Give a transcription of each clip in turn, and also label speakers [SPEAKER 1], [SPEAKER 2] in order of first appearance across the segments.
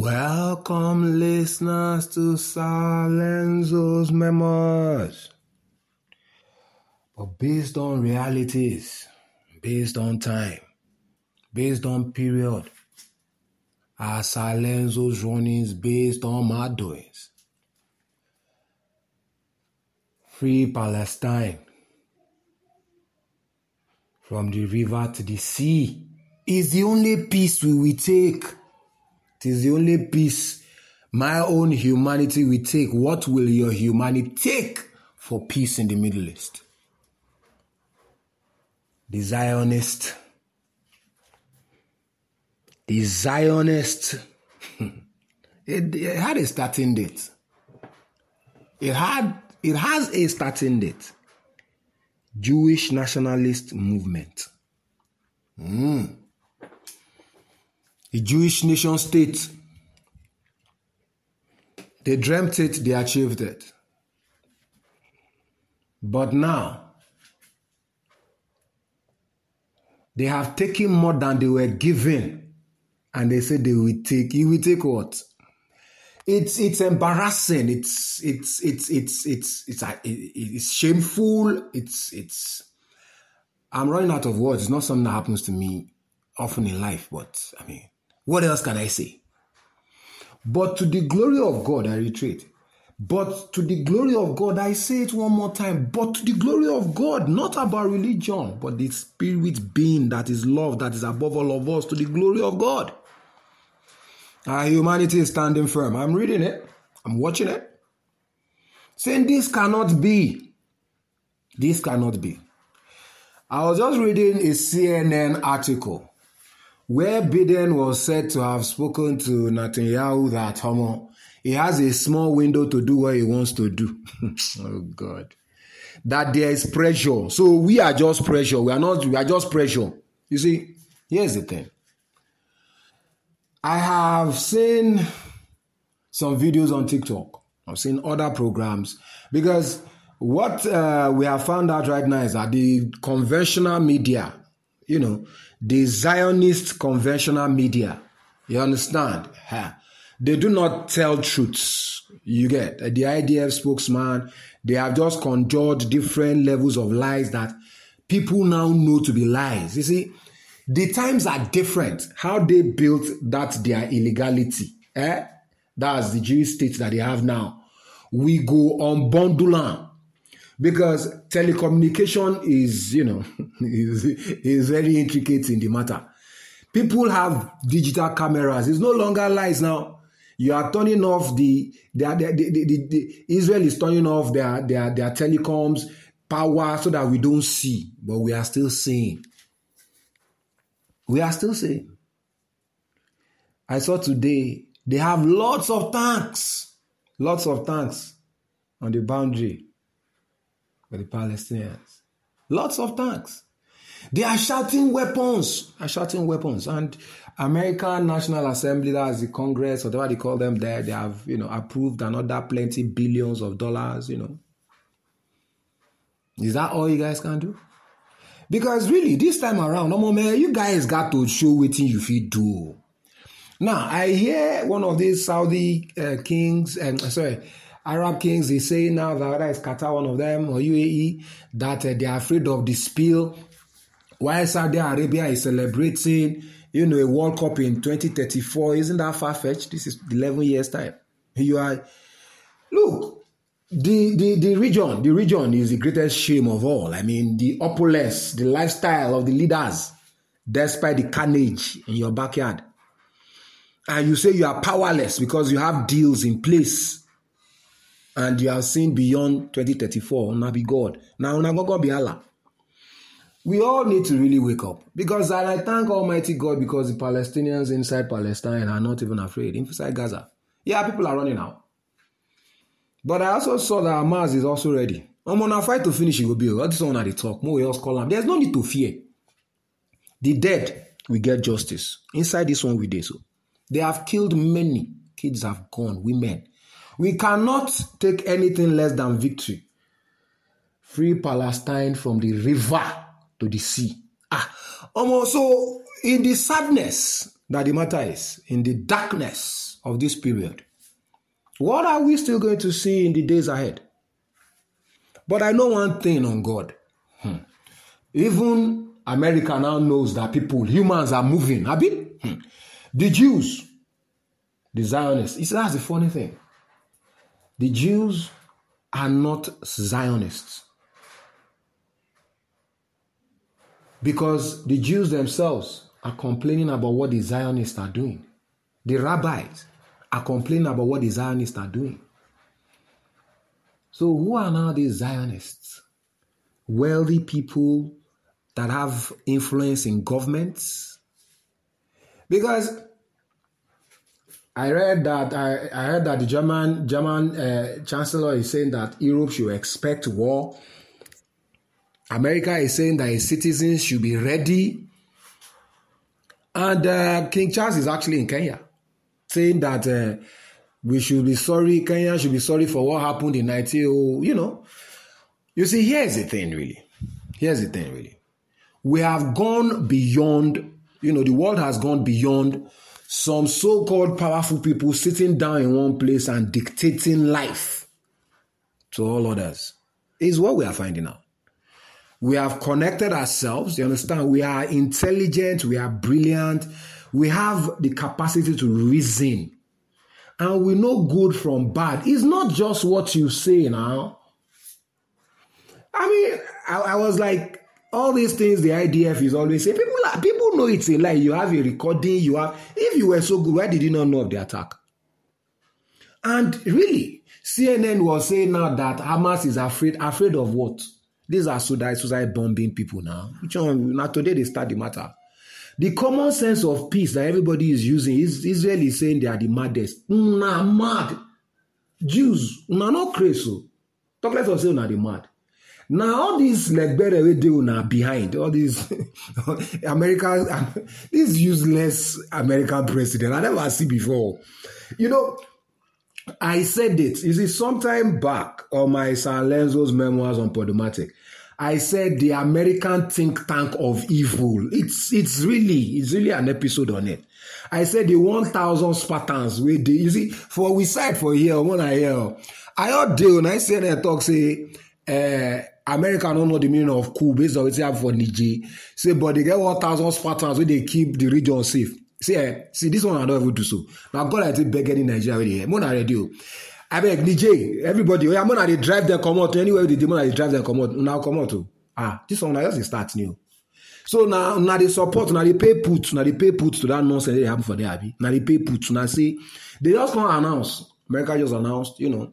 [SPEAKER 1] Welcome, listeners, to Salenzo's Memos. But based on realities, based on time, based on period, are Sir Lenzo's runnings based on my doings. Free Palestine from the river to the sea is the only peace we will take. It is the only peace my own humanity will take. What will your humanity take for peace in the Middle East? The Zionist, the Zionist, it, it had a starting date. It had, it has a starting date. Jewish nationalist movement. Mm. The Jewish nation state. They dreamt it, they achieved it. But now, they have taken more than they were given. And they said they will take. You will take what? It's it's embarrassing. It's it's it's it's it's it's it's, it's shameful. It's it's. I'm running out of words. It's not something that happens to me often in life, but I mean, what else can I say? But to the glory of God, I retreat. But to the glory of God, I say it one more time. But to the glory of God, not about religion, but the spirit being that is love, that is above all of us, to the glory of God. Our humanity is standing firm. I'm reading it, I'm watching it, saying this cannot be. This cannot be. I was just reading a CNN article where Biden was said to have spoken to Netanyahu that Homo, he has a small window to do what he wants to do. oh God. That there is pressure. So we are just pressure. We are not, we are just pressure. You see, here's the thing. I have seen some videos on TikTok. I've seen other programs because what uh, we have found out right now is that the conventional media, you know, the Zionist conventional media. You understand? They do not tell truths. You get the IDF spokesman. They have just conjured different levels of lies that people now know to be lies. You see, the times are different. How they built that their illegality. Eh? That's the Jewish state that they have now. We go on Bondulan because telecommunication is you know is, is very intricate in the matter. People have digital cameras. It's no longer lies now. You are turning off the the, the, the, israel is turning off their, their their telecoms power so that we don't see but we are still seeing. We are still seeing. I saw today they have lots of tanks. Lots of tanks on the boundary for the Palestinians. Lots of tanks. They are shouting weapons, are shouting weapons. And American National Assembly, that's the Congress, whatever they call them there, they have, you know, approved another plenty billions of dollars, you know. Is that all you guys can do? Because really, this time around, no more man, you guys got to show what you feel do. Now, I hear one of these Saudi uh, kings, and uh, sorry, Arab kings, they say now that whether it's Qatar, one of them, or UAE, that uh, they are afraid of the spill. While Saudi Arabia is celebrating, you know, a World Cup in 2034, isn't that far fetched? This is 11 years' time. You are, look, the, the, the region, the region is the greatest shame of all. I mean, the opulence, the lifestyle of the leaders, despite the carnage in your backyard. And you say you are powerless because you have deals in place and you have seen beyond 2034, now be God. Now, now be Allah. We all need to really wake up because and I thank Almighty God because the Palestinians inside Palestine are not even afraid. Inside Gaza, yeah, people are running out. But I also saw that Hamas is also ready. I'm on a fight to finish. It will be. This one at the talk. More else call them. There's no need to fear. The dead will get justice. Inside this one, we did so. They have killed many. Kids have gone. Women. We cannot take anything less than victory. Free Palestine from the river to the sea. Ah, almost so in the sadness that the matter is, in the darkness of this period. What are we still going to see in the days ahead? But I know one thing on God. Hmm. Even America now knows that people, humans are moving. Abi? Hmm. The Jews, the Zionists, that's the funny thing. The Jews are not Zionists. Because the Jews themselves are complaining about what the Zionists are doing. The rabbis are complaining about what the Zionists are doing. So, who are now these Zionists? Wealthy people that have influence in governments? Because I read that I, I heard that the German German uh, chancellor is saying that Europe should expect war. America is saying that its citizens should be ready. And uh, King Charles is actually in Kenya saying that uh, we should be sorry, Kenya should be sorry for what happened in 19, you know. You see, here's the thing, really. Here's the thing, really. We have gone beyond, you know, the world has gone beyond some so called powerful people sitting down in one place and dictating life to all others. Is what we are finding out. We have connected ourselves. You understand? We are intelligent. We are brilliant. We have the capacity to reason and we know good from bad. It's not just what you say now. I mean, I, I was like, all these things the IDF is always saying, people, people know it's a lie. You have a recording, you have. If you were so good, why did you not know of the attack? And really, CNN was saying now that Hamas is afraid. Afraid of what? These are suicide, suicide bombing people now. Which one? Now today they start the matter. The common sense of peace that everybody is using is Israel is saying they are the maddest. Nah, mad. Jews, nah, not crazy. Oh. Talk less of say una the mad. Now all these legbere we do now behind all these American, this useless American president I never see before. You know, I said it. You see, sometime back on my San memoirs on Podomatic, I said the American think tank of evil. It's it's really it's really an episode on it. I said the one thousand Spartans with the you see for we side for here when I hear I heard deal when I said that talk say uh, America don't know the meaning of cool based on they have for Niger. Say but they get one thousand Spartans where they keep the region safe. See, eh, see this one I don't even do so. Now God I take begging in Nigeria. More radio abeg niger everybody oya mona dey drive dem comot anywhere wey dey dey mona dey drive dem comot una comot o ah this one na just dey start new so na una dey support una dey pay put una dey pay put to that nonsense wey dey happen for there abi una dey pay put una say they just come announce america just announced you know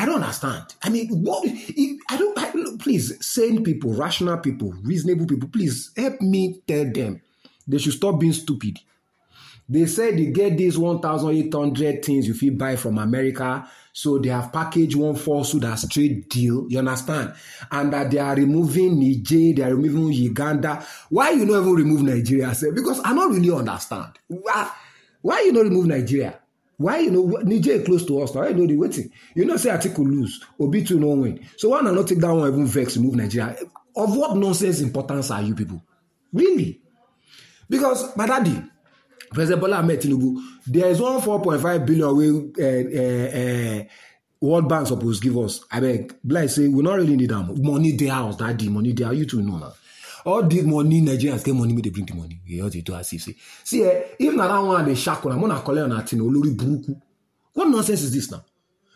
[SPEAKER 1] I don't understand. I mean, what? I don't. I, please, sane people, rational people, reasonable people, please help me tell them they should stop being stupid. They said they get these 1,800 things you feel buy from America. So they have packaged one falsehood as trade deal. You understand? And that they are removing Niger, they are removing Uganda. Why you not even remove Nigeria? Say, because I don't really understand. Why, why you not remove Nigeria? Why you know Niger close to us now? I know the waiting. You know, say Atiku lose, Obi to no win. So why not take that one even vex remove Nigeria? Of what nonsense importance are you people? Really? Because my daddy, President Bola Ahmed Tinubu, there is one 4.5 billion wey uh, uh, uh, World Bank suppose give us. Abeg, like say we not really need am. Money dey house, that the money dey you two know na. All the money Nigerians get money make they bring the money. We all dey do as if say. See, eh, if na that one dey shack una, una collect una thing olórí burúkú. What nonsense is this now?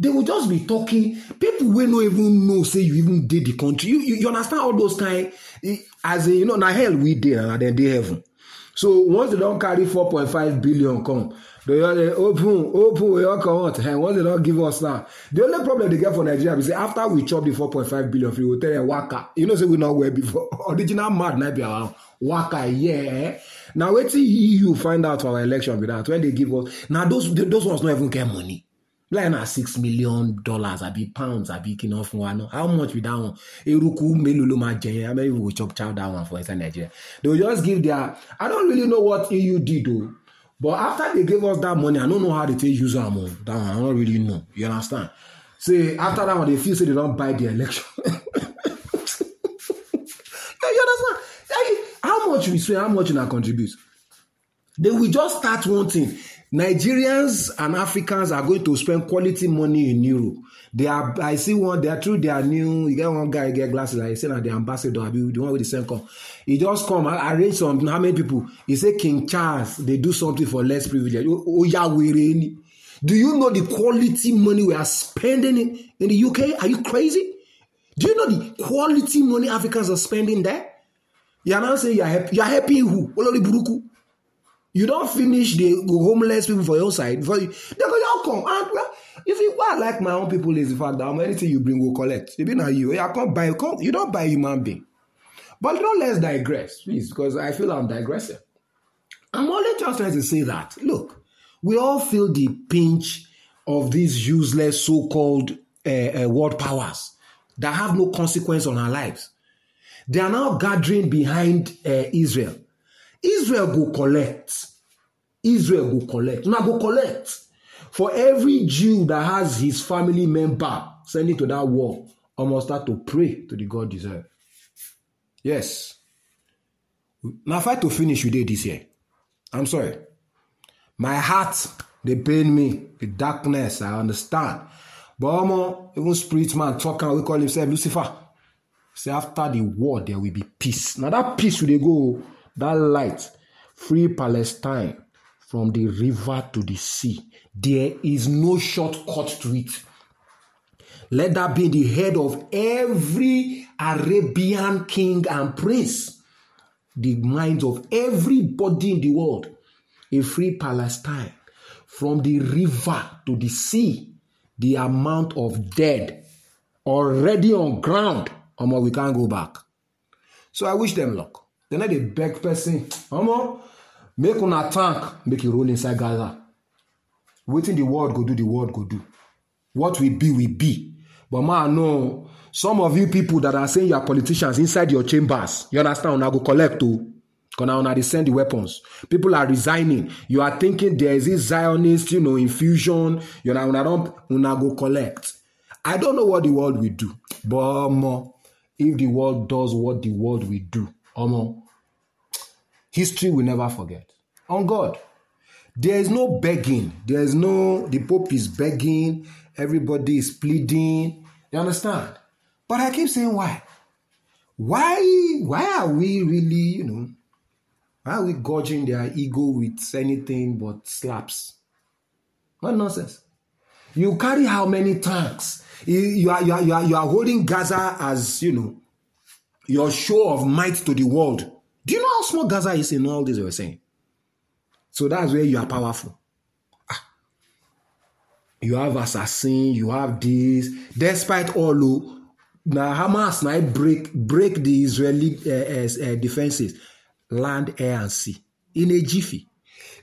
[SPEAKER 1] They will just be talking. People wey no even know say you even dey the country. You, you, you understand all those kind as a you know na hell we dey and then dey heaven. So once they don't carry 4.5 billion come, they open, open, we all come out. And once they don't give us that, the only problem they get for Nigeria is after we chop the 4.5 billion, we will tell them waka. You know, say we not where before. Original mad night be around. Waka, yeah. Now wait till EU find out our election with that when they give us. Now those those ones don't even get money. Like na six million dollars àbí pounds àbí kí náà fún wa how much be that one? Eruku mélòó ló máa jẹ yẹn? How many people chop chow that one for inside Nigeria? They will just give their I don't really know what EU did o but after they gave us that money I don't know how they take use am o that one I don't really know. You understand? Say after that one they feel say they don buy the election. You understand? Like how much we spend how much una contribute? They will just start wanting. Nigerians and Africans are going to spend quality money in Europe. They are. I see one. They are true. They are new. You get one guy get glasses. He say, the ambassador. I be the one with the same come. He just come. I arrange some. How many people? He say King Charles. They do something for less privilege. Oh yeah, we. Do you know the quality money we are spending in, in the UK? Are you crazy? Do you know the quality money Africans are spending there? You are now saying you are happy. You are happy who? Olori Buruku. You don't finish the homeless people for your side. For you, they go, y'all come. And if you what I like my own people is the fact that anything you bring will collect. If you, I can't buy. Come, you don't buy human being. But don't let's digress, please, because I feel I'm digressing. I'm only just trying to say that. Look, we all feel the pinch of these useless so-called uh, uh, world powers that have no consequence on our lives. They are now gathering behind uh, Israel. Israel go collect. Israel go collect. Now go collect. For every Jew that has his family member sending to that war, I must start to pray to the God deserve. Yes. Now fight to finish with it this year. I'm sorry. My heart, they pain me. The darkness, I understand. But um, even spirit man talking, we call himself Lucifer. Say after the war, there will be peace. Now that peace will they go, that light, free Palestine from the river to the sea. There is no shortcut to it. Let that be the head of every Arabian king and prince, the minds of everybody in the world. A free Palestine from the river to the sea. The amount of dead already on ground omo we can't go back so i wish them luck dem no dey beg person omo make una tank make e roll inside gaza. Wetin the world go do the world go do. What we be we be. But ma know some of you people that are saying you are politicians inside your chambers you understand? Una go collect o because una dey send the weapons. People are resigning. You are thinking there is this zionist you know infusion. You know una don una go collect. I don't know what the world will do. But omo if the world does what the world will do, Omo, history will never forget. On God. There is no begging. There is no, the Pope is begging, everybody is pleading. You understand? But I keep saying, why? Why, why are we really, you know, why are we gorging their ego with anything but slaps? What nonsense. You carry how many tanks? You are, you are, you are, you are holding Gaza as, you know, your show of might to the world. Do you know how small Gaza is in all this we were saying? So that's where you are powerful. Ah. You have assassin, you have this. Despite all, oh, now Hamas now break break the Israeli uh, uh, defenses, land, air, and sea in a jiffy.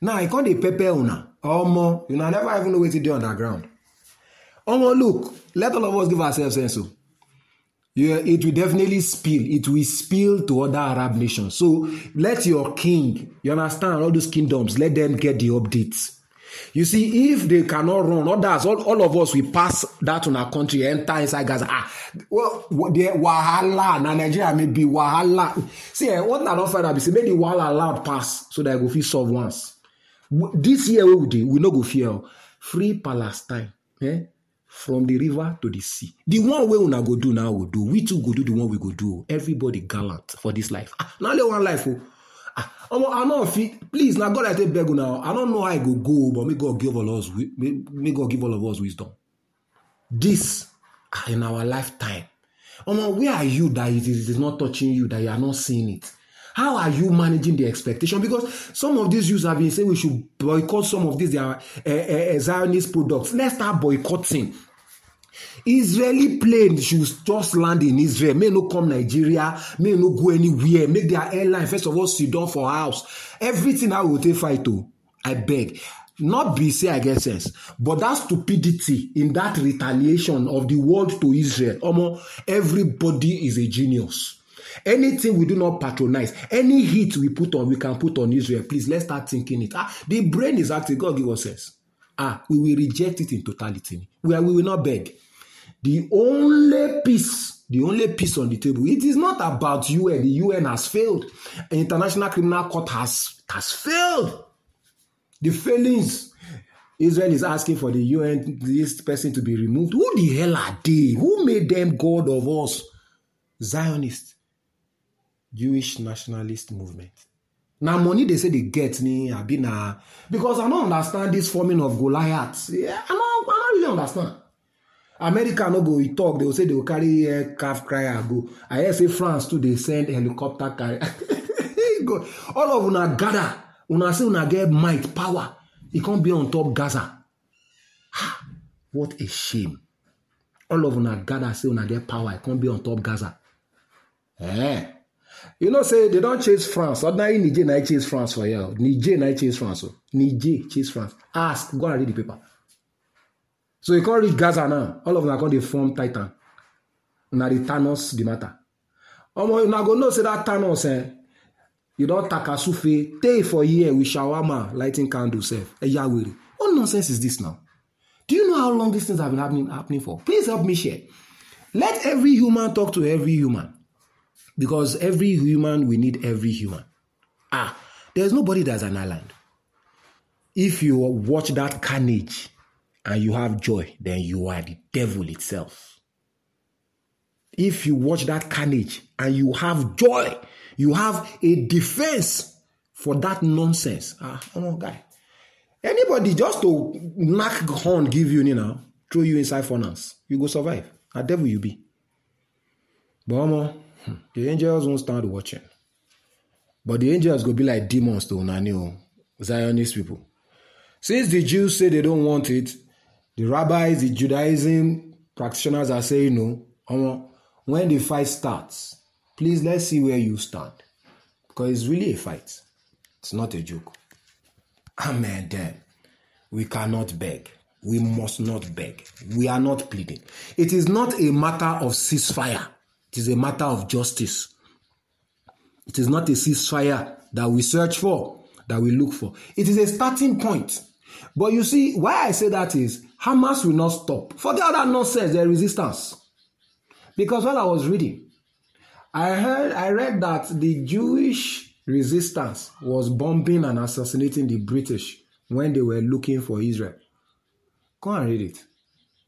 [SPEAKER 1] Now I call the pepper una. Omo, you know, I never even know what to do underground. Omo, look, let all of us give ourselves sense. So. Yeah, it will definitely spill. It will spill to other Arab nations. So let your king, you understand, all those kingdoms, let them get the updates. You see, if they cannot run, others, all, all of us, we pass that on our country, enter inside Gaza. Ah, well, the wahala, na Nigeria may be wahala. See, eh, what I don't find out is the wahala allowed pass so that I go feel solve once. This year we will do, we no go fear. Free Palestine. Eh? From the river to the sea. The one way una go do now we do. We too go do the one we go do. Everybody gallant for this life. Ah, now only one life. Oh. Ah, I know fit. Please, now God I take beg now. I don't know how I go go, but may God give all us. May God give all of us wisdom. This ah, in our lifetime. Omo, where are you that it is not touching you, that you are not seeing it? How are you managing the expectation? Because some of these youths have been saying we should boycott some of these uh, uh, Zionist products. Let's start boycotting. Israeli plane should just land in Israel. May no come Nigeria. May no go anywhere. Make their airline first of all sit down for house. Everything I will take fight to. I beg. Not be say I get sense, but that stupidity in that retaliation of the world to Israel. Almost everybody is a genius. Anything we do not patronize, any heat we put on, we can put on Israel. Please, let's start thinking it. Ah, the brain is active. God give us sense. Ah, we will reject it in totality. We, are, we will not beg. The only peace, the only peace on the table, it is not about UN. The UN has failed. The International Criminal Court has, has failed. The failings. Israel is asking for the UN, this person to be removed. Who the hell are they? Who made them God of us? Zionist, Jewish nationalist movement. Now money they say they get me, I be na because I don't understand this forming of Goliath. Yeah, I don't, I don't really understand. America no go e talk, they will say they will carry aircraft carrier go. I hear say France too, they send helicopter carrier. go. All of una gather, una say una get might, power. E can't be on top Gaza. Ha, what a shame. All of una gather say una get power, e can't be on top Gaza. Eh. You know, say they don't chase France. Ordinary Niger na chase France for you. Niger na chase France. Oh. Niger chase France. Ask, go and read the paper. So you can't reach Gaza now. All of them are called the form Titan. Now the Thanos the matter. Omo, una go know say that Thanos eh. You don't takasufe, stay for here with shawarma, lighting candle self. Eya were. What nonsense is this now? Do you know how long these things have been happening, happening for? Please help me share. Let every human talk to every human. Because every human, we need every human. Ah, there's nobody that's an island. If you watch that carnage and you have joy, then you are the devil itself. If you watch that carnage and you have joy, you have a defense for that nonsense. Ah, come on, guy. Anybody just to knock horn give you, you know, throw you inside finance, you go survive. A devil you be. But um, the angels won't stand watching. But the angels go be like demons to Unani, oh, Zionist people. Since the Jews say they don't want it, the rabbis, the Judaism practitioners are saying no. When the fight starts, please let's see where you stand. Because it's really a fight. It's not a joke. Amen. Then we cannot beg. We must not beg. We are not pleading. It is not a matter of ceasefire. It is a matter of justice. It is not a ceasefire that we search for, that we look for. It is a starting point. But you see, why I say that is Hamas will not stop. For the other nonsense, their resistance. Because while I was reading, I heard I read that the Jewish resistance was bombing and assassinating the British when they were looking for Israel. Go and read it.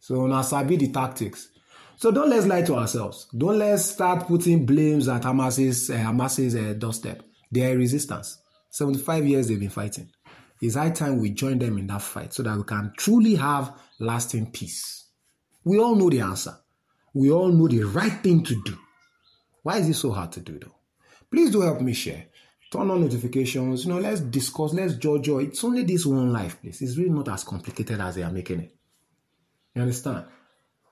[SPEAKER 1] So now sabi the tactics. So don't let's lie to ourselves. Don't let's start putting blames at Hamas's uh, Hamas's uh, doorstep. They are resistance. 75 years they've been fighting. It's high time we join them in that fight so that we can truly have lasting peace. We all know the answer. We all know the right thing to do. Why is it so hard to do though? Please do help me share. Turn on notifications. You know, let's discuss, let's judge. It's only this one life, please. It's really not as complicated as they are making it. You understand?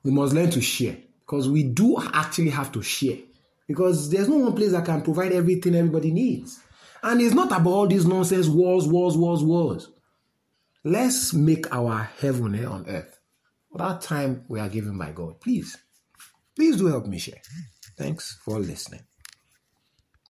[SPEAKER 1] We must learn to share because we do actually have to share because there's no one place that can provide everything everybody needs. And it's not about all these nonsense wars, wars, wars, wars. Let's make our heaven here on earth that time we are given by God. Please, please do help me share. Thanks for listening.